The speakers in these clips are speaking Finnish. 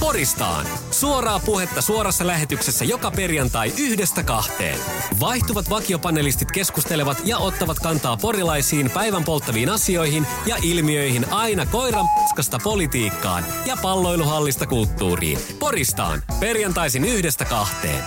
Poristaan. Suoraa puhetta suorassa lähetyksessä joka perjantai yhdestä kahteen. Vaihtuvat vakiopanelistit keskustelevat ja ottavat kantaa porilaisiin päivän polttaviin asioihin ja ilmiöihin aina koiran paskasta politiikkaan ja palloiluhallista kulttuuriin. Poristaan. Perjantaisin yhdestä kahteen.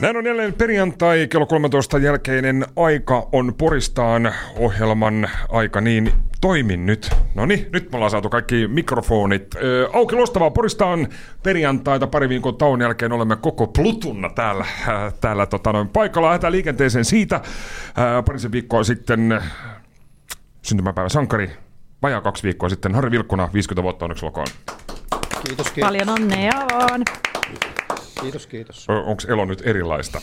Näin on jälleen perjantai kello 13 jälkeinen aika on Poristaan ohjelman aika, niin toimin nyt. No niin, nyt me ollaan saatu kaikki mikrofonit ö, auki loistavaa Poristaan perjantaita pari viikon tauon jälkeen olemme koko Plutunna täällä, äh, täällä tota, noin, paikalla. Lähdetään liikenteeseen siitä. Äh, parisen viikkoa sitten syntymäpäivä sankari, vajaa kaksi viikkoa sitten Harri Vilkkuna, 50 vuotta onneksi olkoon. Kiitos, kiitos. Paljon onnea vaan. Kiitos, kiitos. Onko elo nyt erilaista?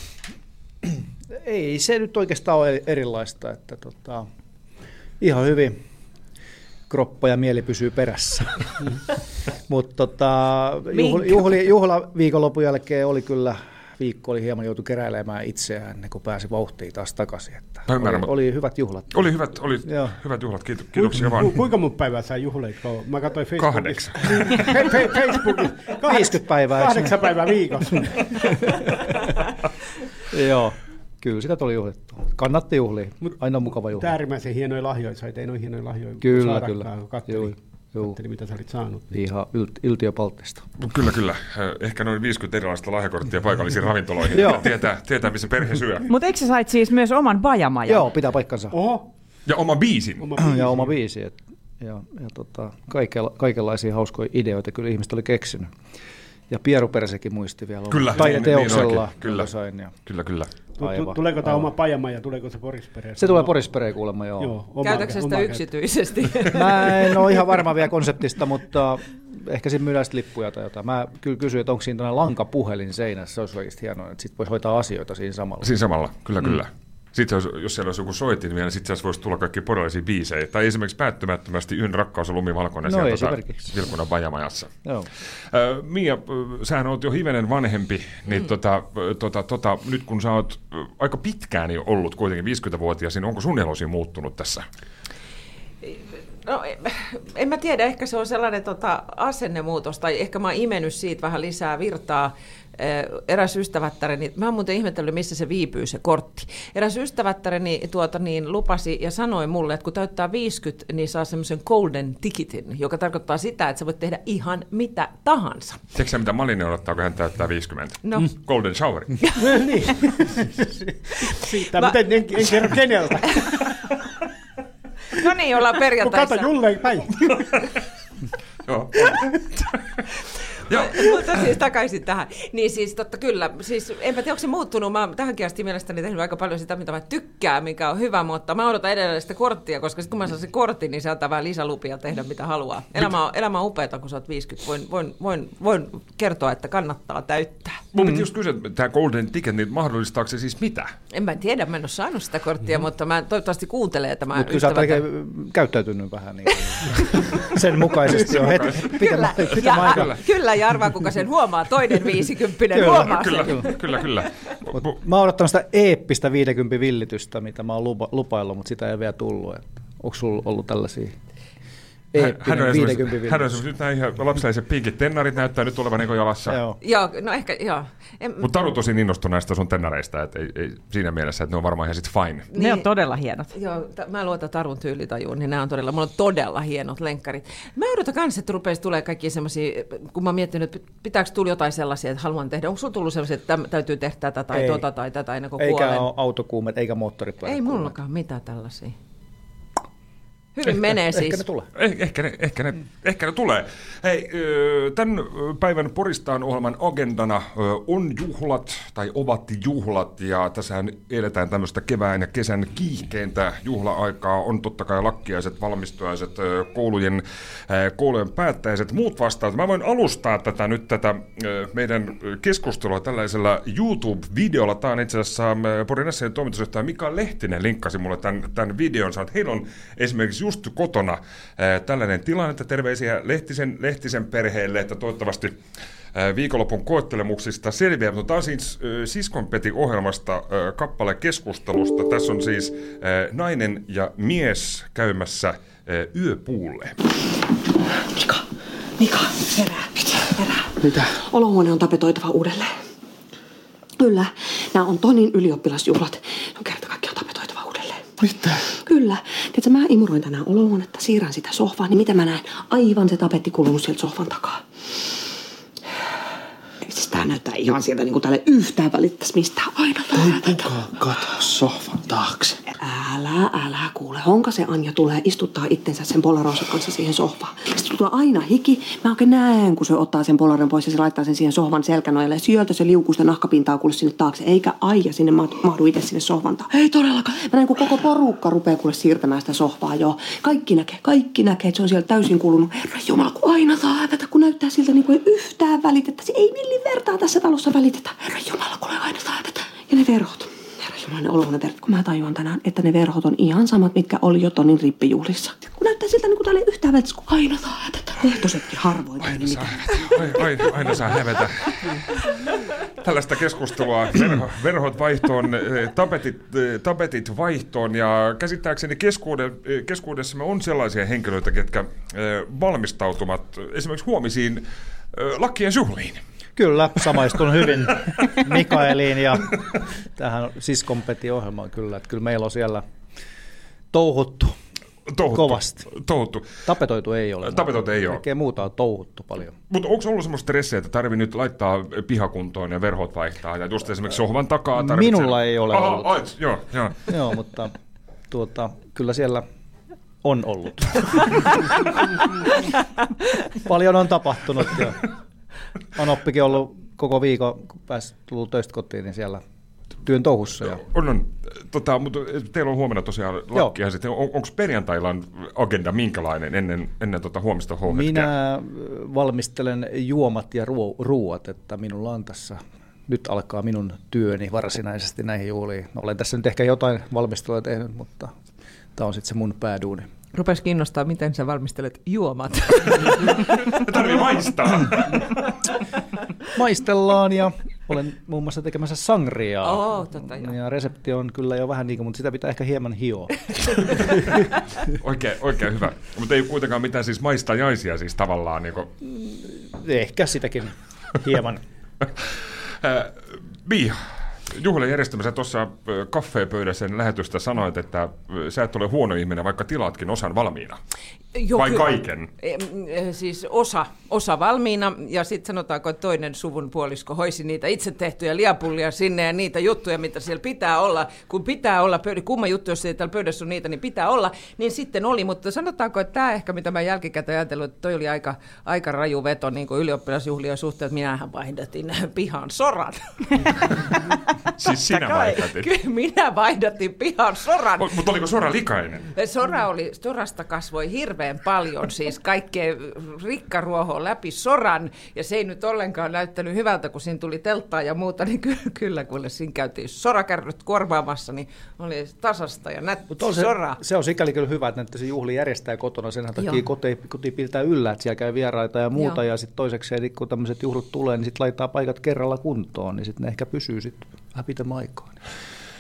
Ei se nyt oikeastaan ole erilaista, että tota, ihan hyvin kroppa ja mieli pysyy perässä. Mutta tota, juhla, juhli, juhla viikonlopun jälkeen oli kyllä, viikko oli hieman joutu keräilemään itseään ennen kuin pääsi vauhtiin taas takaisin. Että Mä ymmärrän, oli, mutta- oli hyvät juhlat. Oli hyvät, oli Joo. hyvät juhlat, kiitos, kiitoksia vaan. Ku, kuinka mun päivää sä juhlit? kun Mä katsoin Facebookissa. Kahdeksan. Fe- fe- Facebookissa. Kahdeksas- 50 päivää, Kahdeksan päivää viikossa. Joo, kyllä sitä tuli juhlittu. Kannatti juhlia, aina on mukava juhlia. Äärimmäisen hienoja lahjoja sait, ei noin hienoja lahjoja Kyllä, kyllä. Joo, joo. kattelin, mitä sä olit saanut. Ihan ylt, yltiöpalttista. Kyllä, kyllä. Ehkä noin 50 erilaista lahjakorttia paikallisiin ravintoloihin. Tietää, tietää, missä perhe syö. Mutta eikö sä sait siis myös oman bajamajan? Joo, pitää paikkansa. Oho, Ja oma biisin. oma ja biisi. oma biisi. Et, ja, ja tota, kaikella, kaikenlaisia hauskoja ideoita kyllä ihmiset oli keksinyt. Ja Pieru Persekin muisti vielä Kyllä, taideteoksella, niin oikein, kyllä. sain. Ja Kyllä, kyllä. Aivan, Tuleeko tämä oma pajama ja tuleeko se Porispereen? Se tulee Porispereen kuulemma, joo. Joo, oma, Käytätkö sitä yksityisesti? Mä en ole ihan varma vielä konseptista, mutta ehkä siinä myydään lippuja tai jotain. Mä kyllä kysyin, että onko siinä tällainen lankapuhelin seinässä. Se olisi oikeasti hienoa, että sitten voisi hoitaa asioita siinä samalla. Siinä samalla, kyllä, mm. kyllä. Sitten jos, jos siellä olisi joku soitin vielä, niin sitten voisi tulla kaikki porilaisia biisejä. Tai esimerkiksi päättymättömästi Yön rakkaus on lumivalkoinen No, sieltä esimerkiksi. Vilkunan Bajamajassa. Joo. Ö, Mia, sähän oot jo hivenen vanhempi, niin mm. tota, tota, tota, nyt kun sä oot aika pitkään jo ollut kuitenkin 50-vuotias, niin onko sun elosi muuttunut tässä? No, en mä tiedä, ehkä se on sellainen tota, asennemuutos, tai ehkä mä oon imennyt siitä vähän lisää virtaa. Eh, Eräs ystävättäreni, mä oon muuten ihmetellyt, missä se viipyy se kortti. Eräs ystävättäreni tuota, niin, lupasi ja sanoi mulle, että kun täyttää 50, niin saa semmoisen golden ticketin, joka tarkoittaa sitä, että sä voit tehdä ihan mitä tahansa. Tiedätkö sä, mitä Malinen odottaa, kun hän täyttää 50? No. Mm. Golden shower. niin. Siitä, Mä- en, en, en kerro keneltä. No niin, ollaan Kun perjantaissa. kato Julle päin. Joo. Joo. Mutta siis takaisin tähän. Niin siis totta kyllä, siis enpä tiedä, onko se muuttunut. Mä oon tähänkin asti mielestäni tehnyt aika paljon sitä, mitä mä tykkään, mikä on hyvä, mutta mä odotan edelleen sitä korttia, koska sitten kun mä saan sen kortin, niin se antaa vähän lisälupia tehdä mitä haluaa. Elämä on, elämä on upeata, kun sä oot 50. Voin, voin, voin, voin kertoa, että kannattaa täyttää. Mun piti just kysyä, että tämä golden ticket, niin mahdollistaako se siis mitä? En mä tiedä, mä en ole saanut sitä korttia, mm-hmm. mutta mä toivottavasti kuuntelee tämä Mutta kyllä sä oot käyttäytynyt vähän niin sen mukaisesti jo heti. Kyllä, Pitää, pitää ja, aikaa. kyllä, ja arvaa kuka sen huomaa. Toinen viisikymppinen Kyllä, huomaa Kyllä, sen. kyllä, kyllä. Mut Mu- mä oon odottanut sitä eeppistä 50 villitystä, mitä mä oon lupa, lupaillut, mutta sitä ei ole vielä tullut. Onko sulla ollut tällaisia eeppinen hän on 50 esimerkiksi- hän on nyt nämä ihan lapselliset pinkit tennarit näyttää nyt olevan niin jalassa. Joo. Joo, no ehkä, joo. En, Mutta Taru tosi innostui näistä sun tennareista, että ei, ei, siinä mielessä, että ne on varmaan ihan sit fine. Ne on todella hienot. Joo, t- mä luotan Tarun tyylitajuun, niin nämä on todella, mulla on todella hienot lenkkarit. Mä odotan kanssa, että rupeisi tulee kaikki semmoisia, kun mä oon miettinyt, että pitääkö tulla jotain sellaisia, että haluan tehdä. Onko sulla tullut sellaisia, että täytyy tehdä tätä tai Ei. tota tai tätä ennen kuin Eikä kuolen? ole autokuumet, eikä moottoripyörät. Ei mullakaan mitään tällaisia. Hyvin menee siis. Ehkä ne tulee. Eh, ehkä, ne, ehkä, ne, ehkä ne tulee. Hei, tämän päivän Poristaan ohjelman agendana on juhlat, tai ovat juhlat, ja tässähän eletään tämmöistä kevään ja kesän kiihkeintä juhla-aikaa. On totta kai lakkiaiset, valmistujaiset, koulujen, koulujen päättäjäiset, muut vastaavat. Mä voin alustaa tätä nyt tätä meidän keskustelua tällaisella YouTube-videolla. Tämä on itse asiassa Porin toimitusjohtaja Mika Lehtinen linkkasi mulle tämän, tämän videon. Sanoi, että heillä on esimerkiksi just kotona ää, tällainen tilanne, että terveisiä Lehtisen, Lehtisen perheelle, että toivottavasti ää, viikonlopun koettelemuksista selviää. Mutta tämä on siis ää, Siskonpeti-ohjelmasta ää, kappale keskustelusta. Tässä on siis ää, nainen ja mies käymässä ää, yöpuulle. Mika, Mika, herää, herää. Mitä? Olohuone on tapetoitava uudelleen. Kyllä, nämä on Tonin ylioppilasjuhlat. Ne on kerta kaikkiaan. Mitä? Kyllä. Tiedätkö, mä imuroin tänään olohuonetta, siirrän sitä sohvaa, niin mitä mä näen? Aivan se tapetti kulunut sieltä sohvan takaa. Siis tää näyttää ihan sieltä niin kuin tälle yhtään välittäisi mistään aina Ei kukaan kato sohvan taakse. Älä, älä kuule. Honka se Anja tulee istuttaa itsensä sen polaronsa kanssa siihen sohvaan. Sitten tulee aina hiki. Mä oikein näen, kun se ottaa sen polaron pois ja se laittaa sen siihen sohvan selkänojalle. Ja sieltä se liukuu sitä nahkapintaa kuule sinne taakse. Eikä aija sinne mahdu, mahdu itse sinne sohvan taa. Ei todellakaan. Mä näen, kun koko porukka rupeaa kuule siirtämään sitä sohvaa jo. Kaikki näkee, kaikki näkee, että se on siellä täysin kulunut. Herra Jumala, kun aina saa hävetä, kun näyttää siltä niin kuin ei yhtään välitettäisi. Ei millin vertaa tässä talossa välitetä. Herra Jumala, kun aina saa hävetä. Ja ne verhot. Herra Jumala, ne olohuone verhot. Kun mä tajuan tänään, että ne verhot on ihan samat, mitkä oli jo Tonin rippijuhlissa. Kun näyttää siltä, niin kuin täällä ei yhtään välttäisi, kun aina saa hävetä. Ehtoisetkin harvoin. Aina saa, aina, aina, aina saa hävetä. Tällaista keskustelua, verho, verhot vaihtoon, eh, tapetit, eh, tapetit vaihtoon ja käsittääkseni keskuude, eh, keskuudessamme on sellaisia henkilöitä, ketkä valmistautumat esimerkiksi huomisiin lakkien juhliin. Kyllä, samaistun hyvin Mikaeliin ja tähän siskompetti-ohjelmaan kyllä. Että kyllä meillä on siellä touhuttu. Touhuttu. Kovasti. Touhuttu. Tapetoitu ei ole. Tapetoitu ei ole. Kaikkea muuta on touhuttu paljon. Mutta onko ollut semmoista stressiä, että tarvii nyt laittaa pihakuntoon ja verhot vaihtaa? Ja just esimerkiksi sohvan takaa tarvitsee... Minulla ei ole Aha, ollut. Ait, joo, joo. Joo, mutta tuota, kyllä siellä on ollut. Paljon on tapahtunut ja Anoppikin ollut koko viikon, kun pääsi tullut töistä kotiin, niin siellä työn touhussa. Ja On, on. Tota, mutta teillä on huomenna tosiaan lakkia sitten. On, Onko perjantailla agenda minkälainen ennen, ennen tota huomista h minä valmistelen juomat ja ruo- ruuat, että minulla on tässä nyt alkaa minun työni varsinaisesti näihin juhliin. No, olen tässä nyt ehkä jotain valmistelua tehnyt, mutta tämä on sitten se mun pääduuni. Rupes kiinnostaa, miten sä valmistelet juomat. Tarvii maistaa. Maistellaan ja olen muun muassa tekemässä sangriaa. Oo, totta, joo. ja resepti on kyllä jo vähän niin kuin, mutta sitä pitää ehkä hieman hioa. Oikein, oikein hyvä. Mutta ei kuitenkaan mitään siis maistajaisia siis tavallaan. Niin kuin, Ehkä sitäkin hieman. Mia, juhlan järjestämässä tuossa kaffeepöydässä lähetystä sanoit, että sä et ole huono ihminen, vaikka tilaatkin osan valmiina. Joo, Vai kyllä. kaiken? Siis osa, osa valmiina ja sitten sanotaanko, että toinen suvun puolisko hoisi niitä itse tehtyjä liapullia sinne ja niitä juttuja, mitä siellä pitää olla. Kun pitää olla pöydä, kumma juttu, jos ei täällä pöydässä on niitä, niin pitää olla. Niin sitten oli, mutta sanotaanko, että tämä ehkä, mitä mä jälkikäteen ajatellut, että toi oli aika, aika raju veto niin kuin ylioppilasjuhlien suhteen, että minähän vaihdatin pihan soran. Siis sinä vaihdatit. Kyllä minä vaihdatin pihan soran. O- Mutta oliko Sora likainen? Sora oli, sorasta kasvoi hirveän paljon, siis kaikkea rikkaruohoa läpi soran, ja se ei nyt ollenkaan näyttänyt hyvältä, kun siinä tuli telttaa ja muuta, niin kyllä, kyllä kun siinä käytiin sorakärryt korvaamassa, niin oli tasasta ja nätti se, sora. se on sikäli kyllä hyvä, että näitä se juhli järjestää kotona. Sen takia koti, koti pitää yllä, että siellä käy vieraita ja muuta. Joo. Ja sitten toiseksi, eli kun tämmöiset juhlat tulee, niin sitten laittaa paikat kerralla kuntoon, niin sitten ne ehkä pysyy sitten vähän pitemmän aikaa.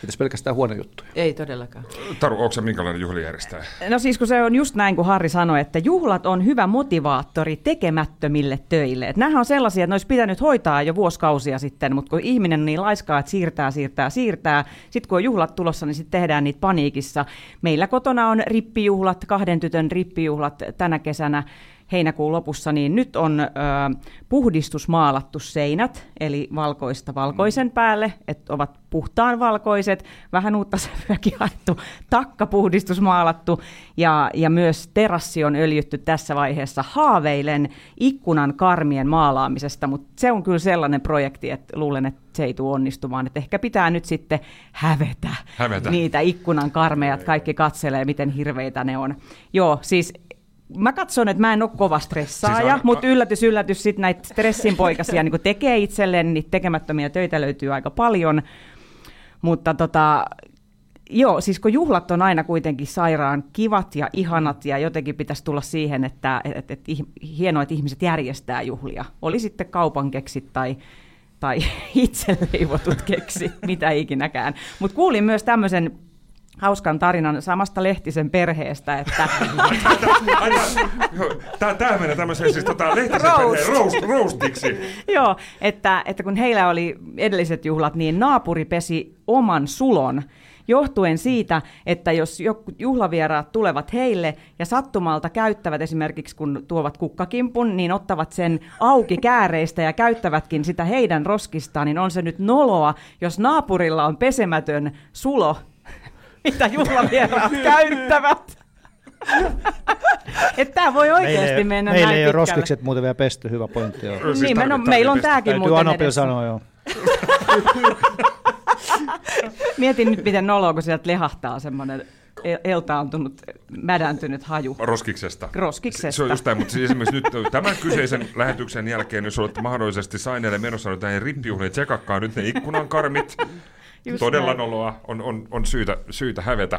Ei tässä pelkästään huono juttuja. Ei todellakaan. Taru, onko se minkälainen juhlijärjestäjä? No siis kun se on just näin kuin Harri sanoi, että juhlat on hyvä motivaattori tekemättömille töille. Et nämähän on sellaisia, että ne olisi pitänyt hoitaa jo vuosikausia sitten, mutta kun ihminen on niin laiskaa, että siirtää, siirtää, siirtää. Sitten kun on juhlat tulossa, niin sitten tehdään niitä paniikissa. Meillä kotona on rippijuhlat, kahden tytön rippijuhlat tänä kesänä heinäkuun lopussa, niin nyt on ö, puhdistusmaalattu seinät, eli valkoista valkoisen päälle, että ovat puhtaan valkoiset, vähän uutta sävyäkin haettu, takkapuhdistus maalattu ja, ja myös terassi on öljytty tässä vaiheessa. Haaveilen ikkunan karmien maalaamisesta, mutta se on kyllä sellainen projekti, että luulen, että se ei tule onnistumaan, että ehkä pitää nyt sitten hävetä, Hävetä. niitä ikkunan karmeja, kaikki katselee, miten hirveitä ne on. Joo, siis mä katson, että mä en ole kova stressaaja, Siis mutta yllätys, yllätys, sitten näitä stressin poikasia niin tekee itselleen, niitä tekemättömiä töitä löytyy aika paljon, mutta tota, joo, siis kun juhlat on aina kuitenkin sairaan kivat ja ihanat ja jotenkin pitäisi tulla siihen, että et, et, hienoa, että ihmiset järjestää juhlia. Oli sitten kaupan keksit tai, tai itse leivotut keksit, mitä ikinäkään. Mutta kuulin myös tämmöisen hauskan tarinan samasta Lehtisen perheestä, että tää menee tämmöiseen siis tota, lehtisen Roast. perheen roast, roastiksi. Joo, että, että kun heillä oli edelliset juhlat, niin naapuri pesi oman sulon johtuen siitä, että jos juhlavieraat tulevat heille ja sattumalta käyttävät esimerkiksi kun tuovat kukkakimpun, niin ottavat sen auki kääreistä ja käyttävätkin sitä heidän roskistaan, niin on se nyt noloa, jos naapurilla on pesemätön sulo, mitä juhlavieraat käyttävät. Että tämä voi oikeasti mennä meillä näin ei ole roskikset muuten vielä pesty, hyvä pointti. Joo. Siis Niin, no, meillä on tämäkin muuten edessä. sanoa, joo. Mietin nyt, miten noloa, kun sieltä lehahtaa semmoinen el- eltaantunut, mädäntynyt haju. Roskiksesta. Roskiksesta. Se on just tämä, mutta siis esimerkiksi nyt tämän kyseisen lähetyksen jälkeen, jos olette mahdollisesti saineille menossa nyt näihin rippijuhliin, tsekakkaa nyt ne ikkunan karmit. Just Todella näin. noloa on, on, on syytä, syytä hävetä.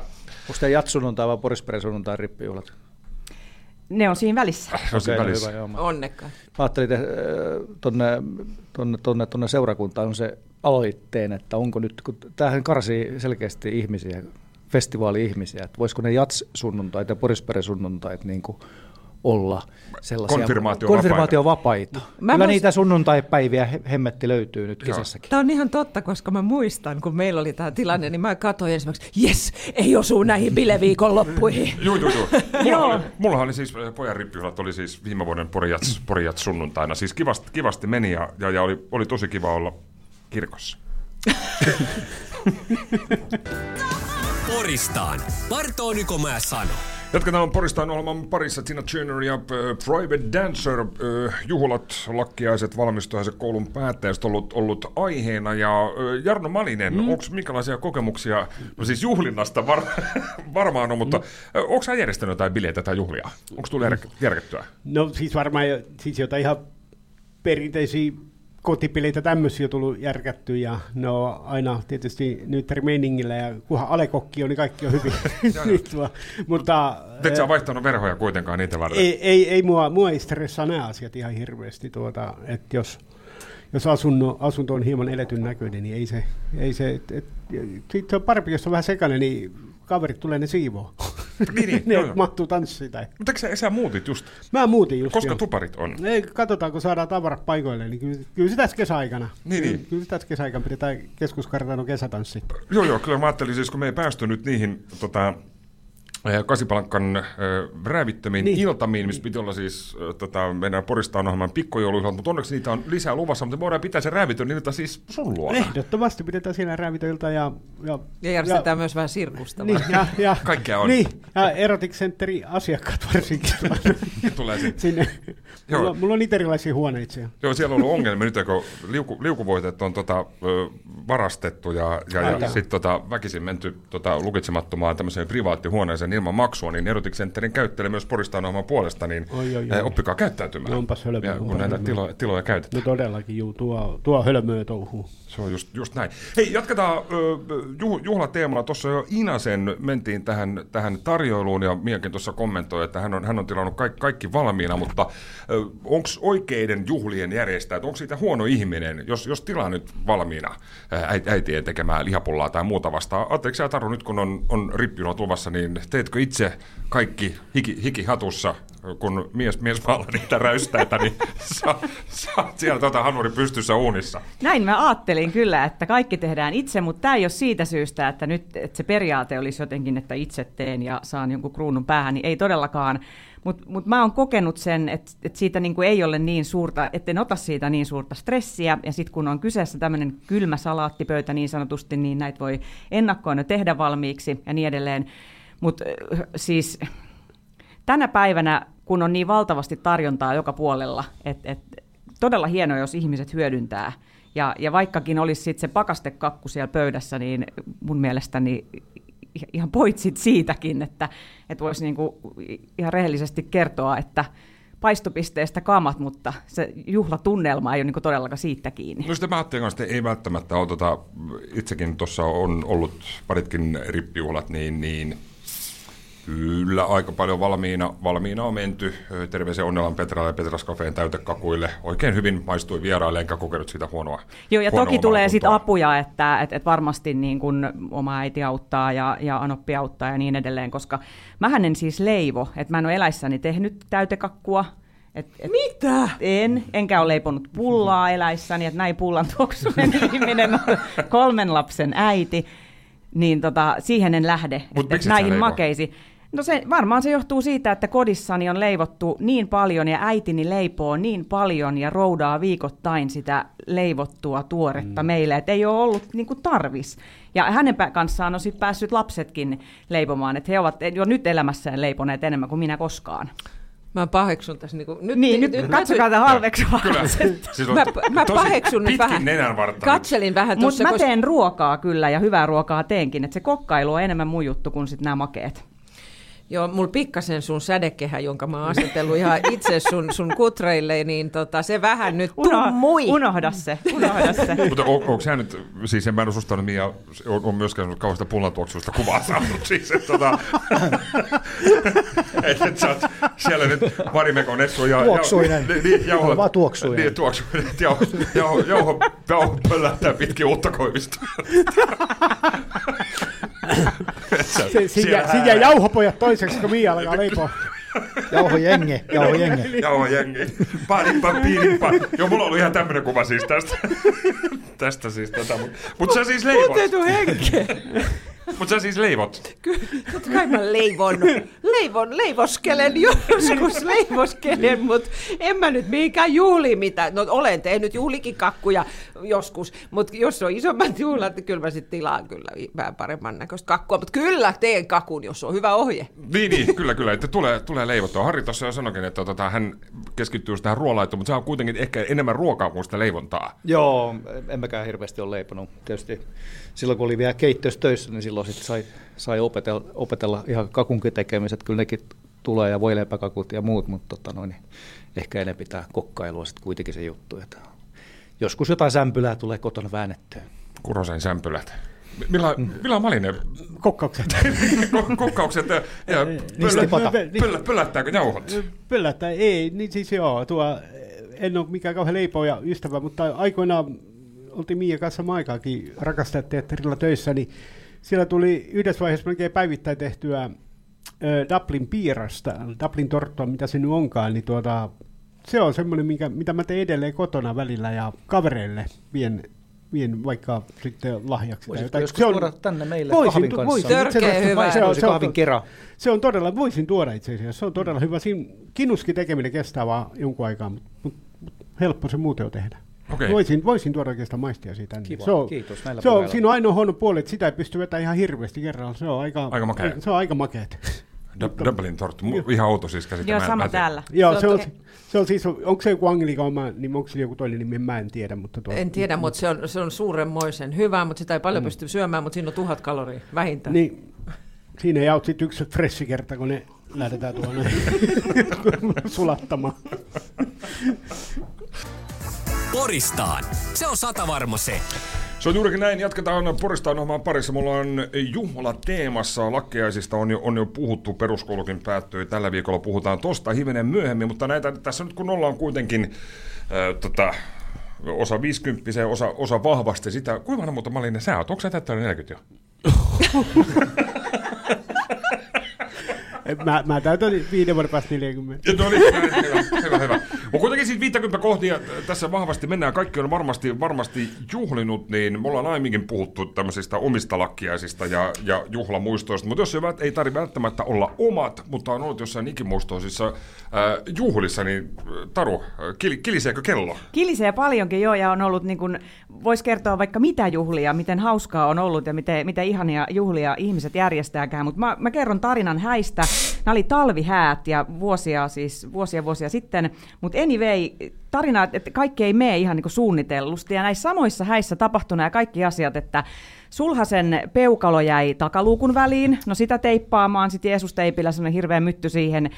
Onko tämä jatsunnuntai vai Porisperen sunnuntai rippijuhlat? Ne on siinä välissä. Se on siinä no välissä. hyvä, joo. Mä Onnekkaan. ajattelin että, äh, tonne, tonne, tonne, tonne seurakuntaan on se aloitteen, että onko nyt, kun tämähän karsii selkeästi ihmisiä, festivaali-ihmisiä, että voisiko ne jats-sunnuntait ja Porisperen sunnuntait niin kuin olla sellaisia Konfirmaatiovapaita. konfirmaatiovapaita. Mä Kyllä muist- niitä sunnuntaipäiviä he- hemmetti löytyy nyt Joo. kesässäkin. Tämä on ihan totta, koska mä muistan, kun meillä oli tämä tilanne, niin mä katsoin ensimmäiseksi, jes, ei osu näihin bileviikon loppuihin. Joo, joo, joo. Mulla, oli, mullahan oli siis, äh, pojan rippijuhlat oli siis viime vuoden Porijats, Porijats sunnuntaina. Siis kivasti, kivasti meni ja, ja, ja oli, oli tosi kiva olla kirkossa. Poristaan. Partooniko mä sano? Jatketaan Poristaan ohjelman parissa Tina Turner ja äh, Private Dancer. Äh, juhlat, lakkiaiset, valmistujaiset, koulun päättäjät ollut, ollut aiheena. Ja äh, Jarno Malinen, mm. onko minkälaisia kokemuksia, no siis juhlinnasta var, varmaan on, mutta mm. onko sä järjestänyt jotain bileitä tai juhlia? Onko tullut järk- järkettyä? No siis varmaan siis jotain ihan perinteisiä kotipeleitä tämmöisiä tullut järkätty ja ne on aina tietysti nyt meiningillä ja kunhan alekokki on, niin kaikki on hyvin. Nyt vaan. Mutta Et sä eh, vaihtanut verhoja kuitenkaan niitä varten? ei, ei, ei mua, mua ei stressaa nämä asiat ihan hirveästi, tuota, että jos, jos asunto, asunto on hieman eletyn näköinen, niin ei se, ei se, et, et, sit se on parempi, jos on vähän sekainen, niin kaverit tulee ne siivoo. Niin, niin, ne joo, joo. mahtuu tanssiin tai. Mutta eikö sä, sä muutit just? Mä muutin just. Koska joo. tuparit on? Ei, katsotaan, kun saadaan tavarat paikoille, niin kyllä, kyllä tässä kesäaikana. Niin, kyllä, niin. kyllä tässä kesäaikana pidetään keskuskartanon kesätanssi. Joo, joo, kyllä mä ajattelin siis, kun me ei päästy nyt niihin tota, eh, Kasipalkkan äh, räävittömiin niin. Iltamiin, missä piti olla siis äh, tota, meidän Poristaan ohjelman pikkujoulujuhlat, mutta onneksi niitä on lisää luvassa, mutta me voidaan pitää se räävitön ilta siis sun luona. Ehdottomasti pidetään siellä räävitöiltä ja... Ja, Ja järjestetään myös vähän sirkusta. Niin, ja, ja, Kaikkea on. Niin, ja Erotic Centerin asiakkaat varsinkin. Tulee se. Sinne. Joo. Mulla, mulla on niitä erilaisia huoneita siellä. Joo, siellä on ollut ongelmia nyt, kun liuku, liukuvoiteet on tota, varastettu ja, ja, ja sitten tota, väkisin menty tota, lukitsemattomaan tämmöiseen privaattihuoneeseen ilman maksua, niin Erotic Centerin käyttäjä myös Poristaan ohjelman puolesta, niin Oi, oi, oi. oppikaa käyttäytymään. Onpas hölmöä, Ja kun näitä tiloja, tiloja käytetään. No todellakin, juu, tuo, tuo hölmöä touhuu. Se on just, just näin. Hei, jatketaan juh, juhlateemalla. Tuossa jo Inasen mentiin tähän, tähän tarjoiluun ja Miakin tuossa kommentoi, että hän on, hän on tilannut kaikki, kaikki valmiina, mutta onko oikeiden juhlien järjestäjät, onko siitä huono ihminen, jos, jos tilaa nyt valmiina äitien tekemää lihapullaa tai muuta vastaan? Ajatteliko sä Taru, nyt kun on, on rippijunat luvassa, niin teetkö itse kaikki hiki, hikihatussa, kun mies, mies niitä räystäitä, niin sä, sä oot siellä tota hanuri pystyssä uunissa. Näin mä ajattelin kyllä, että kaikki tehdään itse, mutta tämä ei ole siitä syystä, että nyt että se periaate olisi jotenkin, että itse teen ja saan jonkun kruunun päähän, niin ei todellakaan. Mutta mut mä oon kokenut sen, että et siitä niinku ei ole niin suurta, etten ota siitä niin suurta stressiä, ja sitten kun on kyseessä tämmöinen kylmä salaattipöytä niin sanotusti, niin näitä voi ennakkoon tehdä valmiiksi ja niin edelleen. Mutta siis tänä päivänä, kun on niin valtavasti tarjontaa joka puolella, että et, todella hienoa, jos ihmiset hyödyntää. Ja, ja vaikkakin olisi sit se pakastekakku siellä pöydässä, niin mun mielestäni ihan poitsit siitäkin, että, että voisi niinku ihan rehellisesti kertoa, että paistopisteestä kamat, mutta se juhlatunnelma ei ole niinku todellakaan siitä kiinni. No sitä mä ajattelin että ei välttämättä ole, tota, itsekin tuossa on ollut paritkin rippijuhlat, niin, niin Kyllä, aika paljon valmiina, valmiina on menty. Terveisiä Onnelan Petralle ja Petras Kafeen täytekakuille. Oikein hyvin maistui vieraille, enkä kokenut sitä huonoa. Joo, ja huonoa toki tulee sitten apuja, että et, et varmasti niin kun oma äiti auttaa ja, ja anoppi auttaa ja niin edelleen, koska mähän en siis leivo, että mä en ole eläissäni tehnyt täytekakkua. Et, et Mitä? En, enkä ole leiponut pullaa eläissäni, että näin pullan tuoksunen ihminen on kolmen lapsen äiti, niin tota, siihen en lähde, Mut et, et näihin leivo? No se, varmaan se johtuu siitä, että kodissani on leivottu niin paljon ja äitini leipoo niin paljon ja roudaa viikoittain sitä leivottua tuoretta mm. meille, että ei ole ollut niin kuin tarvis. Ja hänen kanssaan on sitten päässyt lapsetkin leipomaan, että he ovat jo nyt elämässään leiponeet enemmän kuin minä koskaan. Mä paheksun tässä. Niin, kuin, nyt, Niin, nyt, nyt katsokaa tätä halveksuvaa. Kyllä, siis Mä, mä paheksun nyt pitkin vähän. nenän vartta. Katselin vähän Mutta tuossa. mä koska- teen ruokaa kyllä ja hyvää ruokaa teenkin, että se kokkailu on enemmän mun juttu kuin sitten nämä makeet. Joo, mulla pikkasen sun sädekehä, jonka mä oon asetellut ihan itse sun, sun kutreille, niin tota, se vähän nyt tummui. unohda se, unohda se. Mutta on, onko sä nyt, siis en mä en ole susta Mia, on, on myöskään kauheasta pullantuoksuista kuvaa saanut, siis että tota, et, et sä oot siellä nyt Marimekon Essu ja... Tuoksuinen. Ja, niin, jauho, Vaan tuoksuinen. Niin, tuoksuinen, jauho, jauho, jauho, jauho pöllähtää pitkin uutta koivista. Se, siinä, siinä jää jauhopojat toiseksi, kun Mia alkaa leipoa. Jauho jenge, jauho jenge. Jauho jengi. Parippa, piirippa. Joo, mulla on ollut ihan tämmönen kuva siis tästä. tästä siis tätä. Mutta mut sä siis leivot. Täytyy henkeä. Mutta sä siis leivot. Kyllä, totta kai mä leivon, leivon, leivoskelen joskus, leivoskelen, mutta en mä nyt mihinkään juhliin mitään. No olen tehnyt juhlikin kakkuja joskus, mutta jos on isommat juhlat, niin kyllä mä sitten tilaan kyllä vähän paremman näköistä kakkua. Mutta kyllä teen kakun, jos on hyvä ohje. Niin, niin, kyllä, kyllä, että tulee, tulee leivottua. Harri tuossa jo sanoikin, että tota, hän keskittyy tähän ruoanlaittoon, mutta se on kuitenkin ehkä enemmän ruokaa kuin sitä leivontaa. Joo, en mäkään hirveästi ole leiponut. Tietysti silloin kun oli vielä keittiössä töissä, niin silloin sit sai, sai opetella, opetella ihan kakunkin tekemiset. Kyllä nekin tulee ja voileipäkakut ja muut, mutta tota noin, niin ehkä enemmän pitää kokkailua sitten kuitenkin se juttu. Että joskus jotain sämpylää tulee kotona väännettyä. Kurosen sämpylät. Millä, millä on malinen Kokkaukset. ko- kokkaukset ja, pöllä, pöllä, pöllättääkö jauhot? Pöllättä ei, niin siis joo, tuo, en ole mikään kauhean leipoja ystävä, mutta aikoinaan oltiin Miia kanssa maikaakin rakastajateatterilla töissä, niin siellä tuli yhdessä vaiheessa melkein päivittäin tehtyä Dublin piirasta, Dublin torttua, mitä se nyt onkaan, niin tuota, se on semmoinen, minkä, mitä mä teen edelleen kotona välillä ja kavereille vien, vien vaikka sitten lahjaksi. tai Voisitko jotain. joskus Se on- tuoda tänne meille voisin, kahvin tu- kanssa? voisin. Törkeä asiassa hyvä. se on- se on- kahvin kera. se on todella, voisin tuoda itse asiassa, se on todella hyvä. Siinä kinuskin tekeminen kestää vaan jonkun aikaa, mutta mut, mut helppo se muuten on tehdä. Okei. Voisin, voisin tuoda oikeastaan maistia siitä. niin Kiva, se on, kiitos näillä se on, puheilla. siinä on ainoa huono puoli, että sitä ei pysty vetämään ihan hirveästi kerralla. Se on aika, Aika makea. Se on aika makeet. Du- Dublin torttu. Ihan outo siis käsite. Joo, sama täällä. Joo, Se on se on siis, onko se joku anglikauma nimi, onko se joku toinen nimi, mä en tiedä. Mutta tuo, En tiedä, mutta se on, se on suuremmoisen hyvä, mutta sitä ei paljon pysty syömään, mutta siinä on tuhat kaloria vähintään. Niin, siinä ei auta sitten yksi freshikerta, kun ne lähdetään tuonne sulattamaan. Poristaan. Se on sata varma se. Se on juurikin näin. Jatketaan Poristaan ohjelman parissa. Mulla on juhla teemassa. Lakkeaisista on jo, on jo puhuttu. Peruskoulukin päättyi. Tällä viikolla puhutaan tosta hivenen myöhemmin. Mutta näitä tässä nyt kun ollaan kuitenkin äh, tota, osa 50 ja osa, osa vahvasti sitä. Kuinka vanha muuta Malinen sä oot? Onko sä täyttänyt 40 jo? Mä, mä täytän viiden vuoden päästä 40. Ja No niin, hyvä, hyvä, hyvä. Mutta kuitenkin siis 50 kohtia tässä vahvasti mennään. Kaikki on varmasti, varmasti juhlinut, niin me ollaan aiemminkin puhuttu tämmöisistä omista lakkiaisista ja, ja juhlamuistoista. Mutta jos ei, ei tarvitse välttämättä olla omat, mutta on ollut jossain ikimuistoisissa äh, juhlissa, niin äh, Taru, äh, kil, kiliseekö kello? Kilisee paljonkin jo ja on ollut, niin voisi kertoa vaikka mitä juhlia, miten hauskaa on ollut ja miten, miten ihania juhlia ihmiset järjestääkään. Mutta mä, mä kerron tarinan häistä. Nämä oli talvihäät ja vuosia, siis vuosia vuosia sitten. Mutta anyway, tarina, että kaikki ei mene ihan niin kuin suunnitellusti. Ja näissä samoissa häissä tapahtui nämä kaikki asiat, että Sulhasen peukalo jäi takaluukun väliin, no sitä teippaamaan, sitten Jeesus teipillä semmoinen hirveä mytty siihen,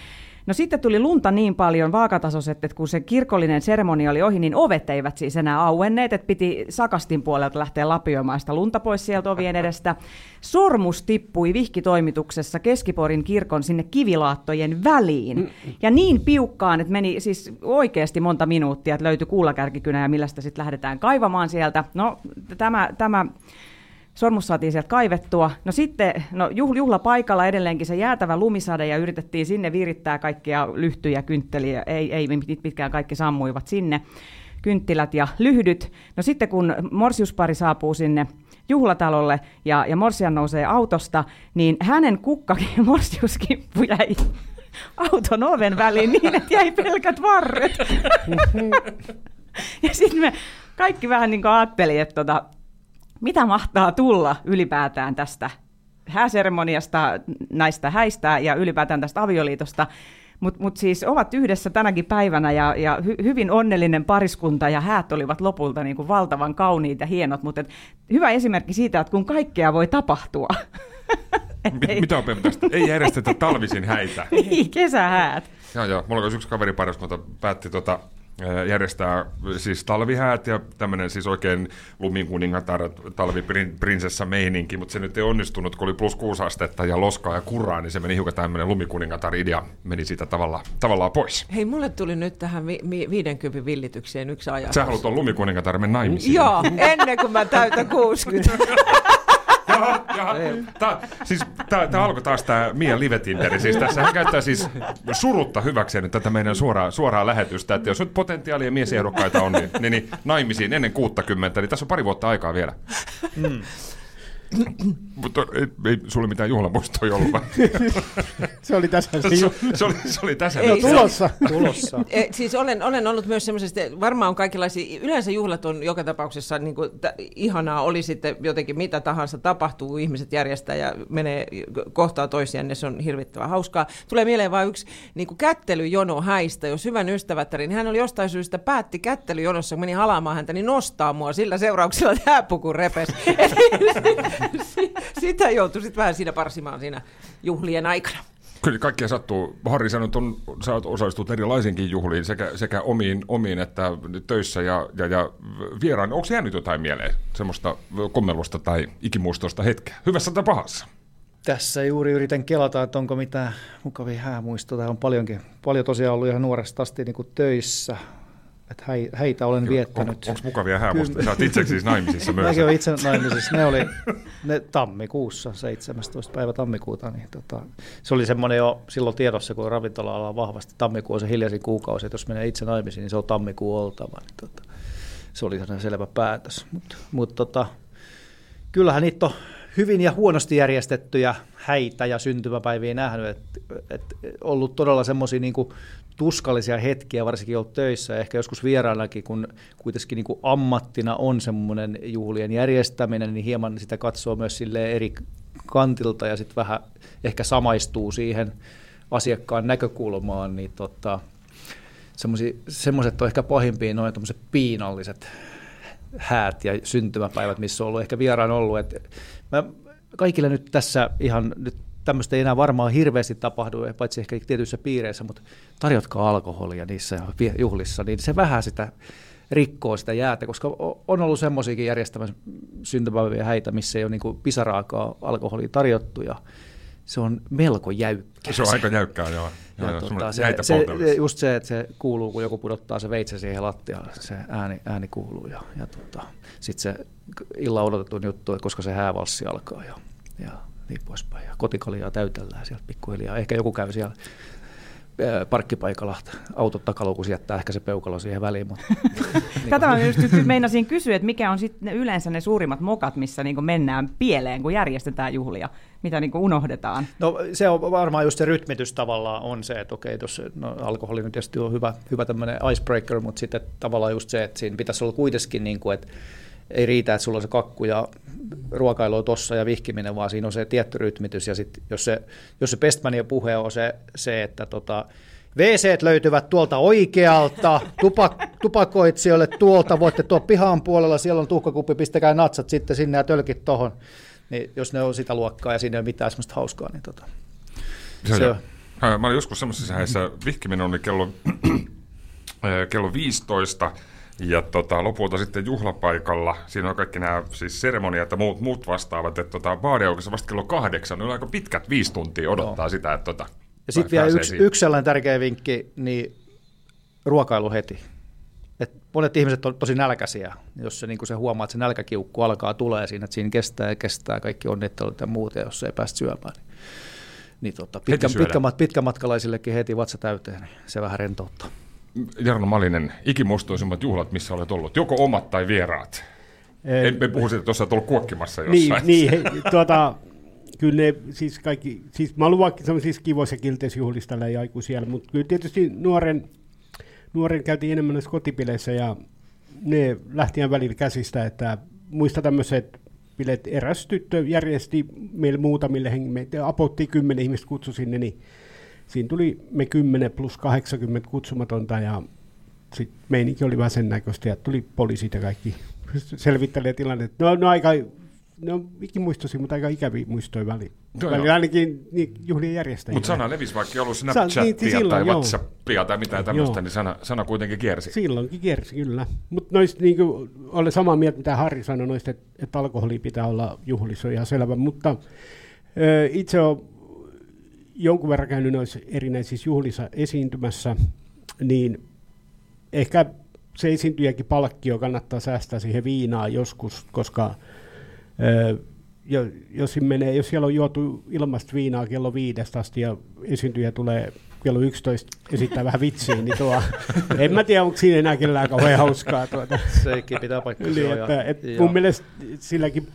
No sitten tuli lunta niin paljon vaakatasoiset, että kun se kirkollinen seremonia oli ohi, niin ovet eivät siis enää auenneet, että piti sakastin puolelta lähteä lapioimaan sitä lunta pois sieltä ovien edestä. Sormus tippui vihkitoimituksessa Keskiporin kirkon sinne kivilaattojen väliin. Ja niin piukkaan, että meni siis oikeasti monta minuuttia, että löytyi kuulakärkikynä ja millä sitä sitten lähdetään kaivamaan sieltä. No tämä, tämä sormus saatiin sieltä kaivettua. No sitten no juhla paikalla edelleenkin se jäätävä lumisade ja yritettiin sinne virittää kaikkia lyhtyjä, kyntteliä. Ei, ei pitkään kaikki sammuivat sinne kynttilät ja lyhdyt. No sitten kun morsiuspari saapuu sinne juhlatalolle ja, ja morsian nousee autosta, niin hänen kukkakin morsiuskippu jäi auton oven väliin niin, että jäi pelkät varret. ja sitten me kaikki vähän niin kuin ajatteli, että tota, mitä mahtaa tulla ylipäätään tästä hääseremoniasta, näistä häistä ja ylipäätään tästä avioliitosta. Mutta mut siis ovat yhdessä tänäkin päivänä ja, ja hy, hyvin onnellinen pariskunta ja häät olivat lopulta niin kuin valtavan kauniit ja hienot, mutta hyvä esimerkki siitä, että kun kaikkea voi tapahtua. Mit, mitä opimme tästä? Ei järjestetä talvisin häitä. Ei, kesähäät. Joo, joo. Mulla on yksi kaveri pariskunta päätti tota, järjestää siis talvihäät ja tämmöinen siis oikein lumikuningatar, talviprinsessa meininki, mutta se nyt ei onnistunut, kun oli plus kuusi astetta ja loskaa ja kurraa, niin se meni hiukan tämmöinen lumikuningatar idea, meni siitä tavalla, tavallaan pois. Hei, mulle tuli nyt tähän vi- vi- 50 villitykseen yksi ajatus. Sä haluat olla lumikuningatar mennä naimisiin. Joo, ennen kuin mä täytän 60. Jaha, jaha. Tää, siis tää, tää alkoi taas tää Mia live Siis tässä hän käyttää siis surutta hyväkseen nyt tätä meidän suoraa, suoraa lähetystä, että jos nyt potentiaalia miesehdokkaita on, niin, niin, niin naimisiin ennen 60, niin tässä on pari vuotta aikaa vielä. Mm. Mutta ei, ei sulle mitään juhlamuistoja ollut vai? se oli tässä. Se, se, oli, se oli tässä. Ei, tulossa. tulossa. E, siis olen, olen ollut myös semmoisesta, varmaan on kaikenlaisia, yleensä juhlat on joka tapauksessa niin kuin, t- ihanaa, oli sitten jotenkin mitä tahansa tapahtuu, ihmiset järjestää ja menee kohtaa toisiaan, niin se on hirvittävän hauskaa. Tulee mieleen vain yksi niin kuin kättelyjono häistä, jos hyvän ystävättäri, niin hän oli jostain syystä päätti kättelyjonossa, kun meni halaamaan häntä, niin nostaa mua sillä seurauksella, että hääpuku repes. Sitä joutui sitten vähän siinä parsimaan siinä juhlien aikana. Kyllä kaikkea sattuu. Harri sanoi, että on, sä osallistut erilaisinkin juhliin, sekä, sekä omiin, omiin että töissä ja, ja, ja vieraan. Onko jäänyt jotain mieleen, semmoista kommelusta tai ikimuistoista hetkeä, hyvässä tai pahassa? Tässä juuri yritän kelata, että onko mitään mukavia häämuistoja. On paljonkin, paljon tosiaan ollut ihan nuoresta asti niin kuin töissä että heitä olen viettänyt. On, onko mukavia häämusta? Sä oot itse siis naimisissa myös. Mäkin olen itse naimisissa. Ne oli ne tammikuussa, 17. päivä tammikuuta. Niin tota, se oli semmoinen jo silloin tiedossa, kun ravintola on vahvasti. Tammikuu on se hiljaisin kuukausi, että jos menee itse naimisiin, niin se on tammikuu oltava. Niin tota, se oli sellainen selvä päätös. Mutta mut tota, kyllähän niitä on hyvin ja huonosti järjestettyjä häitä ja syntymäpäiviä nähnyt, että et ollut todella semmoisia niin tuskallisia hetkiä, varsinkin ollut töissä ehkä joskus vieraanakin, kun kuitenkin niin kuin ammattina on semmoinen juhlien järjestäminen, niin hieman sitä katsoo myös sille eri kantilta ja sitten vähän ehkä samaistuu siihen asiakkaan näkökulmaan, niin tota, semmoiset on ehkä pahimpia noin piinalliset häät ja syntymäpäivät, missä on ollut ehkä vieraan ollut. Et mä kaikille nyt tässä ihan nyt tämmöistä ei enää varmaan hirveästi tapahdu, paitsi ehkä tietyissä piireissä, mutta tarjotkaa alkoholia niissä juhlissa, niin se vähän sitä rikkoo sitä jäätä, koska on ollut semmoisiakin järjestämässä syntymäpäiviä häitä, missä ei ole niin pisaraakaan alkoholia tarjottu ja se on melko jäykkä. Se on aika jäykkää, joo. Ja joo, tota, se, se, just se, että se kuuluu, kun joku pudottaa se veitse siihen lattialle, se ääni, ääni kuuluu. Ja, ja tota, sitten se illan odotetun juttu, että koska se häävalssi alkaa. Ja, ja niin poispäin. Ja kotikaljaa täytellään sieltä pikkuhiljaa. Ehkä joku käy siellä parkkipaikalla autot takaluukus jättää ehkä se peukalo siihen väliin. Mutta, Tätä mä just meinasin kysyä, että mikä on sitten yleensä ne suurimmat mokat, missä niin mennään pieleen, kun järjestetään juhlia, mitä niin unohdetaan? No se on varmaan just se rytmitys tavallaan on se, että okei, tuossa no, alkoholi nyt tietysti on hyvä, hyvä tämmöinen icebreaker, mutta sitten tavallaan just se, että siinä pitäisi olla kuitenkin, niin kuin, että ei riitä, että sulla on se kakku ja ruokailu tuossa ja vihkiminen, vaan siinä on se tietty rytmitys. Ja sit, jos se, jos se Bestmanin puhe on se, se että tota, wc löytyvät tuolta oikealta, tupak, tupakoitsijoille tuolta, voitte tuo pihan puolella, siellä on tuhkakuppi, pistäkää natsat sitten sinne ja tölkit tuohon. Niin jos ne on sitä luokkaa ja siinä ei ole mitään semmoista hauskaa, niin tota, se, se on Mä olin joskus semmoisessa häissä, vihkiminen oli kello, kello 15, ja tota, lopulta sitten juhlapaikalla, siinä on kaikki nämä siis seremoniat ja muut, muut vastaavat, että tota, baari aukesi vasta kello kahdeksan, oli aika pitkät viisi tuntia odottaa sitä, että tota, Ja sitten vielä yksi, siihen. yksi sellainen tärkeä vinkki, niin ruokailu heti. Et monet ihmiset on tosi nälkäisiä, jos se, niin se huomaa, että se nälkäkiukku alkaa tulee siinä, että siinä kestää ja kestää kaikki onnittelut ja muut, ja jos ei päästä syömään, niin, niin tota, pitkä, pitkä, mat- pitkämatkalaisillekin heti vatsa täyteen, niin se vähän rentouttaa. Jarno Malinen, ikimuistoisimmat juhlat, missä olet ollut, joko omat tai vieraat? En, en puhu siitä, että tuossa olet ollut kuokkimassa Niin, jossain. niin he, tuota, kyllä ne siis kaikki, siis mä vaikka semmoisissa kivoissa kilteisjuhlissa tällä ja siellä, mutta kyllä tietysti nuoren, nuoren käytiin enemmän näissä kotipileissä ja ne lähti ihan välillä käsistä, että muista tämmöiset bileet, eräs tyttö järjesti meille muutamille hengille, apotti kymmenen ihmistä kutsu sinne, niin siinä tuli me 10 plus 80 kutsumatonta ja sitten meininki oli vähän sen näköistä ja tuli poliisit ja kaikki selvittelee tilannetta. No, no aika, no ikimuistoisia, mutta aika ikäviä muistoja väliin. Joo, Välillä joo. ainakin niin, juhlien järjestäjillä. Mutta sana levisi, vaikka ei ollut Sa- Snapchatia niin, silloin, tai joo. Whatsappia tai mitään tämmöistä, Joo. niin sana, sana kuitenkin kiersi. Silloinkin kiersi, kyllä. Mutta noista niin olen samaa mieltä, mitä Harri sanoi noista, että, että alkoholi pitää olla juhlissa, on ihan selvä. Mutta ö, itse olen jonkun verran käynyt noissa erinäisissä juhlissa esiintymässä, niin ehkä se esiintyjäkin palkkio kannattaa säästää siihen viinaan joskus, koska ö, jo- jos, menee, jos siellä on juotu ilmasta viinaa kello viidestä asti ja esiintyjä tulee kello 11 esittää vähän vitsiä, niin tuo, en mä tiedä, onko siinä enää kellään kauhean hauskaa. Tuota. Sekin pitää paikkansa. Niin, että, et mun mielestä silläkin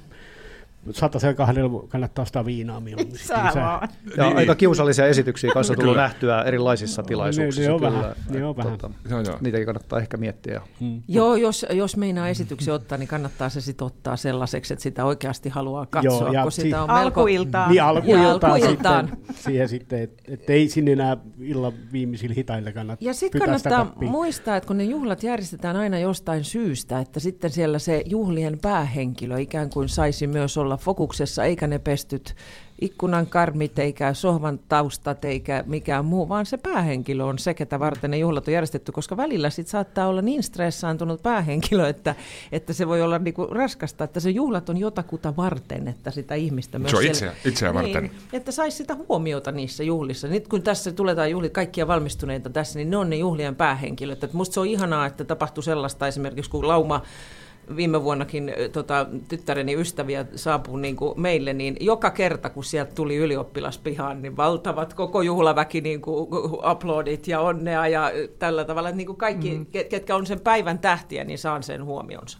satasella kahdella kannattaa ostaa viinaa mieluummin. Vaan. Ja Niin. aika kiusallisia esityksiä kanssa tullut Kyllä. nähtyä erilaisissa tilaisuuksissa. Ne- ne on kyllä. vähän, ne on vähän. Tota, Joo, joo. niitäkin kannattaa ehkä miettiä. Joo, jos, jos meinaa esityksen ottaa, niin kannattaa se sitten ottaa sellaiseksi, että sitä oikeasti haluaa katsoa, Joo, ja kun si- sitä on melko... Alkuiltaan. Niin alkuiltaan, alkuiltaan. Sitten, siihen sitten, että et ei sinne enää illan viimeisillä hitailla kannata Ja sitten pyytää sitä kannattaa muistaa, että kun ne juhlat järjestetään aina jostain syystä, että sitten siellä se juhlien päähenkilö ikään kuin saisi myös olla fokuksessa, eikä ne pestyt ikkunan karmit, eikä sohvan taustat, eikä mikään muu, vaan se päähenkilö on se, ketä varten ne juhlat on järjestetty, koska välillä sit saattaa olla niin stressaantunut päähenkilö, että, että se voi olla niinku raskasta, että se juhlat on jotakuta varten, että sitä ihmistä myös... Se on itseä- itseä varten. Niin, että saisi sitä huomiota niissä juhlissa. Nyt kun tässä tuletaan juhlit, kaikkia valmistuneita tässä, niin ne on ne juhlien päähenkilöt. Et musta se on ihanaa, että tapahtui sellaista esimerkiksi, kun Lauma viime vuonnakin tota, tyttäreni ystäviä saapui niin kuin meille, niin joka kerta, kun sieltä tuli ylioppilaspihaan, niin valtavat koko juhlaväki niin kuin, aplodit ja onnea ja tällä tavalla, että niin kuin kaikki, mm. ketkä on sen päivän tähtiä, niin saan sen huomionsa.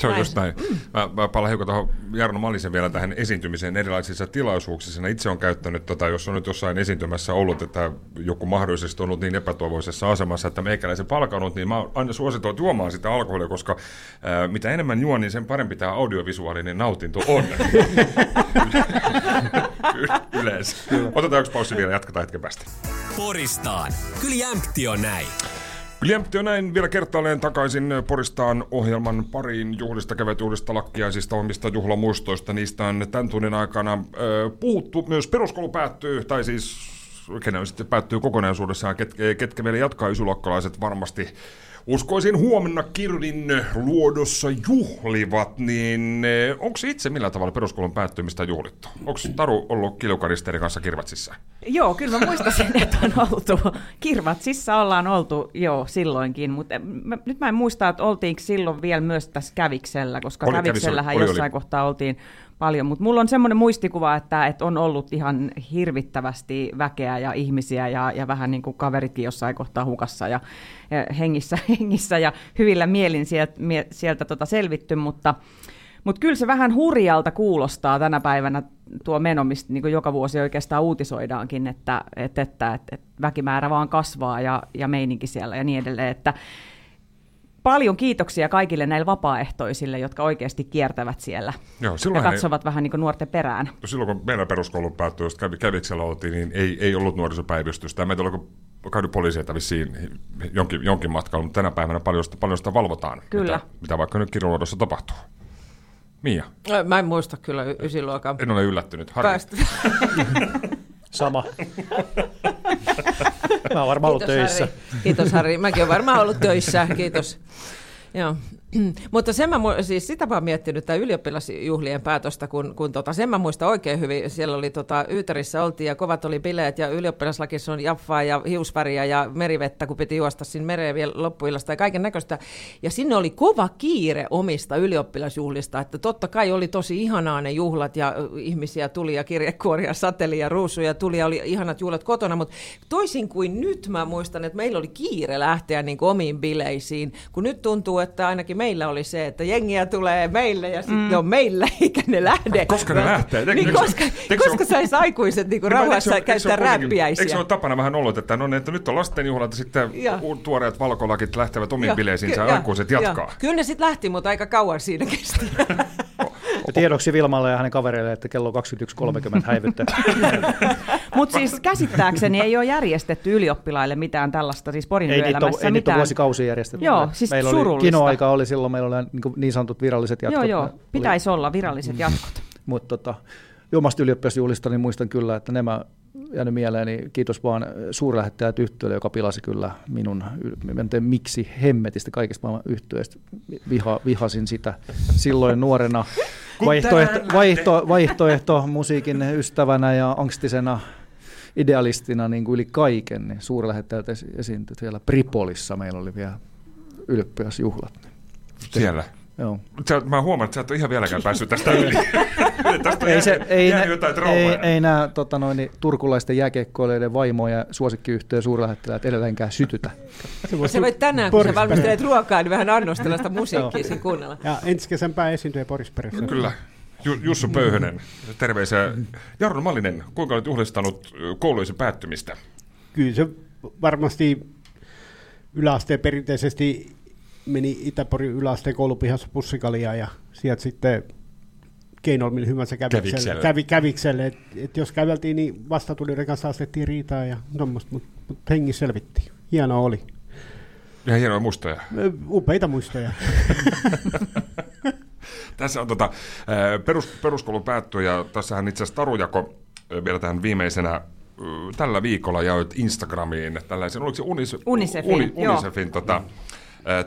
Se on Näin just näin. Mä, mä palaan hiukan tuohon Jarno Malisen vielä tähän esiintymiseen erilaisissa tilaisuuksissa. Mä Itse on käyttänyt, tota, jos on nyt jossain esiintymässä ollut, että joku mahdollisesti on ollut niin epätoivoisessa asemassa, että meikäläisen palkannut, niin mä oon aina suositellut juomaan sitä alkoholia, koska ää, mitä enemmän juon, niin sen parempi tämä audiovisuaalinen nautinto on. Yleensä. Otetaan yksi paussi vielä, jatketaan hetken päästä. Poristaan. Kyllä jämpti on näin. Jämpti on näin vielä kertaalleen takaisin Poristaan ohjelman pariin juhlista, kevätjuhlista, lakkiaisista, omista juhlamuistoista. Niistä on tämän tunnin aikana ö, puhuttu. Myös peruskoulu päättyy, tai siis kenen sitten päättyy kokonaisuudessaan, ket, ketkä vielä jatkaa ysyluokkalaiset varmasti uskoisin huomenna Kirvin luodossa juhlivat, niin onko itse millä tavalla peruskoulun päättymistä juhlittu? Onko Taru ollut kilukaristerin kanssa Kirvatsissa? Joo, kyllä mä muistasin, että on oltu. Kirvatsissa ollaan oltu jo silloinkin, mutta mä, nyt mä en muista, että oltiinko silloin vielä myös tässä Käviksellä, koska Oli oli, Käviksellä, Käviksellähän oli, jossain oli. kohtaa oltiin paljon, mutta mulla on semmoinen muistikuva, että, että on ollut ihan hirvittävästi väkeä ja ihmisiä ja, ja vähän niin kuin kaveritkin jossain kohtaa hukassa ja, ja hengissä, hengissä ja hyvillä mielin sieltä, mie, sieltä tota selvitty, mutta mutta kyllä se vähän hurjalta kuulostaa tänä päivänä tuo meno, mistä niin joka vuosi oikeastaan uutisoidaankin, että, että, että, että, väkimäärä vaan kasvaa ja, ja meininki siellä ja niin edelleen. Että paljon kiitoksia kaikille näille vapaaehtoisille, jotka oikeasti kiertävät siellä Joo, ja silloinhan ei- katsovat vähän niin kuin nuorten perään. silloin kun meidän peruskoulu päättyi, jos kävi, käviksellä oltiin, niin ei, ei ollut nuorisopäivystystä. Meitä oli käynyt poliiseita vissiin jonkin, jonkin matkalla, mutta tänä päivänä paljon sitä, paljon sitä valvotaan, Kyllä. Mitä, mitä vaikka nyt kirjoluodossa tapahtuu. Mia, Mä en muista kyllä y- ysiluokan en ole yllättynyt. Päästä. Sama. Mä oon varmaan ollut Kiitos, töissä. Harri. Kiitos Harri. Mäkin olen varmaan ollut töissä. Kiitos. Joo. Mutta sen mä, siis sitä oon miettinyt, tämä ylioppilasjuhlien päätöstä, kun, kun tota, sen mä muistan oikein hyvin. Siellä oli tota, Yyterissä oltiin ja kovat oli bileet ja ylioppilaslakissa on jaffaa ja hiusväriä ja merivettä, kun piti juosta sinne mereen vielä loppuillasta ja kaiken näköistä. Ja sinne oli kova kiire omista ylioppilasjuhlista, että totta kai oli tosi ihanaa ne juhlat ja ihmisiä tuli ja kirjekuoria sateli ja ruusuja tuli ja oli ihanat juhlat kotona, mutta toisin kuin nyt mä muistan, että meillä oli kiire lähteä niin omiin bileisiin, kun nyt tuntuu, että ainakin meillä oli se, että jengiä tulee meille ja sitten mm. ne on meillä eikä ne lähde. Koska ne lähtee? Eikö- Niin, koska, se koska ole- sais aikuiset niin kuin Niin, rauhassa eikö käyttää räppiäisiä. Eikö se ole tapana vähän ollut, että, no, niin, että nyt on lastenjuhlat ja sitten Ja. tuoreet valkolakit lähtevät omiin Joo, bileisiinsä ja aikuiset jatkaa? Kyllä ne sitten lähti, mutta aika kauan siinä kesti. Tiedoksi Vilmalle ja hänen kavereille, että kello 21.30 häivytte. Mutta siis käsittääkseni ei ole järjestetty ylioppilaille mitään tällaista, siis Porin ei niitä ei niitä vuosikausia järjestetty. Joo, siis meillä oli, surullista. kinoaika oli silloin, meillä oli niin, niin sanotut viralliset jatkot. Joo, joo, Oli- pitäisi olla viralliset jatkot. Mutta tota, omasta ylioppilasjuhlista niin muistan kyllä, että nämä jäänyt mieleen, niin kiitos vaan suurlähettäjä tyttölle, joka pilasi kyllä minun, en tiedä miksi hemmetistä kaikista maailman yhtyeistä, Viha, vihasin sitä silloin nuorena vaihtoehto, vaihto, vaihtoehto musiikin ystävänä ja angstisena idealistina niin kuin yli kaiken, niin suurlähettäjät esi- esiintyi siellä Pripolissa, meillä oli vielä ylioppilasjuhlat. Siellä. Joo. Sä, mä huomaan, että sä et ole ihan vieläkään päässyt tästä yli. tästä ei, se, ei, nä, jotain ei, traumaa. ei nämä tota noin, niin turkulaisten jääkiekkoilijoiden vaimoja ja suosikkiyhtiön suurlähettiläät edelleenkään sytytä. Se voit tänään, kun sä valmistelet ruokaa, niin vähän annostella sitä musiikkia siinä kuunnella. Ja ensi kesän pääesiintyjä Porisperässä. Kyllä. Ju- Jussu Pöyhönen, terveisiä. Jarno Mallinen, kuinka olet juhlistanut ö, kouluisi päättymistä? Kyllä se varmasti yläasteen perinteisesti meni Itäporin yläasteen koulupihassa pussikalia ja sieltä sitten keinoilla millä hyvänsä kävikselle. Kävikselle. Kävi, kävikselle. Et, et jos käveltiin, niin vastatulijoiden kanssa astettiin riitaa ja tuommoista, mutta mut hengissä selvittiin. Hienoa oli. Ihan hienoja muistoja. Upeita muistoja. Tässä on tota, perus, peruskoulu päättyy ja tässähän itse asiassa Tarujako vielä tähän viimeisenä tällä viikolla jaoit Instagramiin tällaisen, oliko se Unis, Unicefin, joo. Unicefin tota,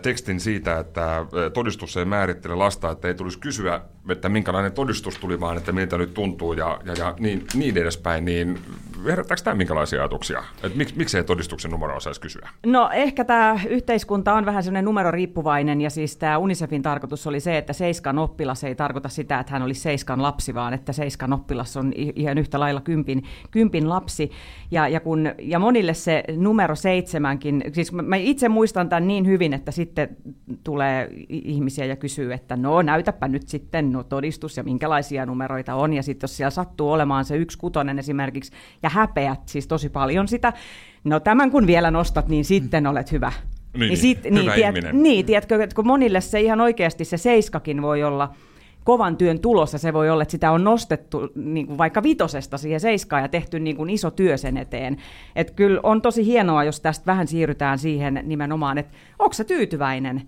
tekstin siitä, että todistus ei määrittele lasta, että ei tulisi kysyä, että minkälainen todistus tuli, vaan että miltä nyt tuntuu ja, ja, ja niin, niin edespäin, niin herättääkö tämä minkälaisia ajatuksia? Että mik, miksei todistuksen numeroa saisi kysyä? No ehkä tämä yhteiskunta on vähän semmoinen numeroriippuvainen ja siis tämä Unicefin tarkoitus oli se, että seiskan oppilas ei tarkoita sitä, että hän olisi seiskan lapsi, vaan että seiskan oppilas on ihan yhtä lailla kympin, kympin lapsi. Ja, ja, kun, ja monille se numero seitsemänkin, siis mä itse muistan tämän niin hyvin, että sitten tulee ihmisiä ja kysyy, että no näytäpä nyt sitten no, todistus ja minkälaisia numeroita on. Ja sitten jos siellä sattuu olemaan se yksi kutonen esimerkiksi ja häpeät siis tosi paljon sitä, no tämän kun vielä nostat, niin sitten olet hyvä. Niin, hyvä ihminen. Niin, tiedätkö, että kun monille se ihan oikeasti se seiskakin voi olla kovan työn tulossa, se voi olla, että sitä on nostettu niin kuin vaikka vitosesta siihen seiskaan ja tehty niin kuin iso työ sen eteen. Että kyllä on tosi hienoa, jos tästä vähän siirrytään siihen nimenomaan, että onko se tyytyväinen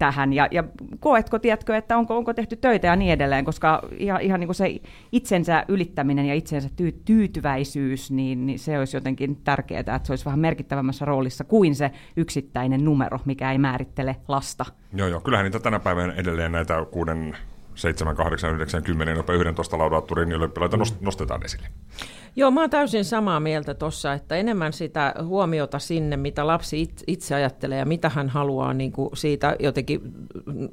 tähän ja, ja koetko, tiedätkö, että onko, onko tehty töitä ja niin edelleen, koska ihan, ihan niin kuin se itsensä ylittäminen ja itsensä tyy, tyytyväisyys, niin, niin se olisi jotenkin tärkeää, että se olisi vähän merkittävämmässä roolissa kuin se yksittäinen numero, mikä ei määrittele lasta. Joo, joo. Kyllähän niitä tänä päivänä edelleen näitä kuuden, 7, 8, 9, 10, jopa 11 laudaattorin ylioppilaita nost- nostetaan esille. Joo, mä oon täysin samaa mieltä tuossa, että enemmän sitä huomiota sinne, mitä lapsi it- itse ajattelee ja mitä hän haluaa niin kuin siitä jotenkin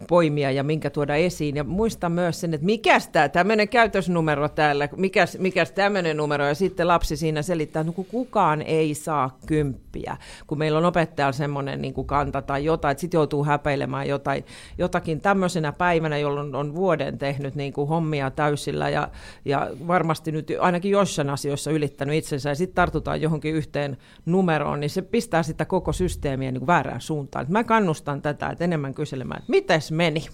poimia ja minkä tuoda esiin. Ja muista myös sen, että mikäs tämä tämmöinen käytösnumero täällä, mikäs, mikäs tämmöinen numero. Ja sitten lapsi siinä selittää, että no kukaan ei saa kymppiä, kun meillä on opettajalla semmoinen niin kuin kanta tai jotain, että sitten joutuu häpeilemään jotain, jotakin tämmöisenä päivänä, jolloin on vuoden tehnyt niin kuin hommia täysillä ja, ja varmasti nyt ainakin jossain asioissa ylittänyt itsensä ja sitten tartutaan johonkin yhteen numeroon, niin se pistää sitä koko systeemiä niin kuin väärään suuntaan. Et mä kannustan tätä, että enemmän kyselemään, että mites meni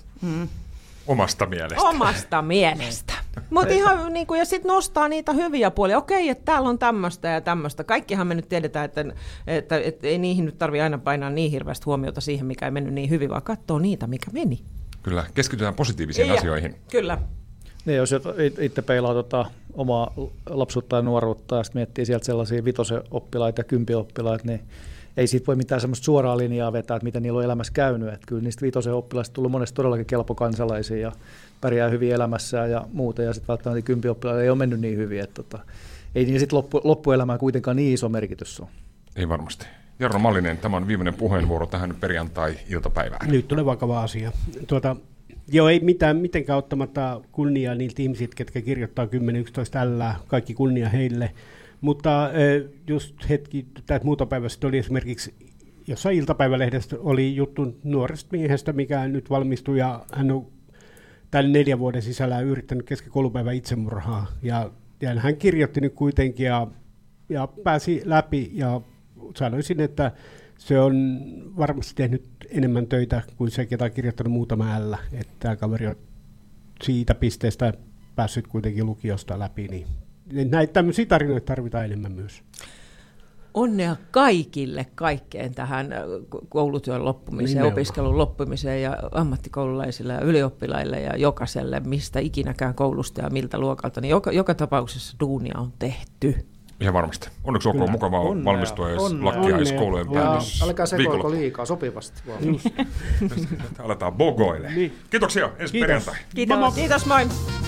Omasta mielestä. omasta mielestä. Mutta ihan niin kuin, ja sitten nostaa niitä hyviä puolia. Okei, että täällä on tämmöistä ja tämmöistä. Kaikkihan me nyt tiedetään, että, että, että ei niihin nyt tarvitse aina painaa niin hirveästi huomiota siihen, mikä ei mennyt niin hyvin, vaan katsoo niitä, mikä meni. Kyllä, keskitytään positiivisiin Ja, asioihin. Kyllä. Niin, jos itse peilaa tota omaa lapsuutta ja nuoruutta ja sitten miettii sieltä sellaisia vitosen oppilaita ja kympioppilaita, niin ei siitä voi mitään semmoista suoraa linjaa vetää, että miten niillä on elämässä käynyt. Että kyllä niistä vitosen oppilaista tullut monesti todellakin kelpo kansalaisia ja pärjää hyvin elämässä ja muuta. Ja sitten välttämättä kympioppilailla ei ole mennyt niin hyvin. Että tota, ei niin sitten loppu, loppuelämään kuitenkaan niin iso merkitys ole. Ei varmasti. Jarno Mallinen, tämä on viimeinen puheenvuoro tähän perjantai-iltapäivään. Nyt tulee vakava asia. Tuota, Joo, ei mitään, mitenkään ottamatta kunnia niiltä ihmisiltä, ketkä kirjoittaa 10-11 tällä, kaikki kunnia heille. Mutta just hetki, tätä muuta päivästä oli esimerkiksi jossain iltapäivälehdestä oli juttu nuoresta miehestä, mikä nyt valmistui ja hän on tämän neljän vuoden sisällä yrittänyt keskikoulupäivän itsemurhaa. Ja, ja hän kirjoitti nyt kuitenkin ja, ja pääsi läpi ja sanoisin, että se on varmasti tehnyt enemmän töitä kuin se, ketä on kirjoittanut muutama ällä. Että tämä kaveri on siitä pisteestä päässyt kuitenkin lukiosta läpi, niin näitä tämmöisiä tarinoita tarvitaan enemmän myös. Onnea kaikille kaikkeen tähän koulutyön loppumiseen, Nimenomaan. opiskelun loppumiseen ja ammattikoululaisille ja ylioppilaille ja jokaiselle, mistä ikinäkään koulusta ja miltä luokalta, niin joka, joka tapauksessa duunia on tehty. Ihan varmasti. Onneksi olkoon mukavaa onnea, valmistua edes lakkia edes koulujen päätös. Älkää sekoilko liikaa, sopivasti vaan. Aletaan bogoille. Niin. Kiitoksia, ensi Kiitos. perjantai. Kiitos. Kiitos, moi.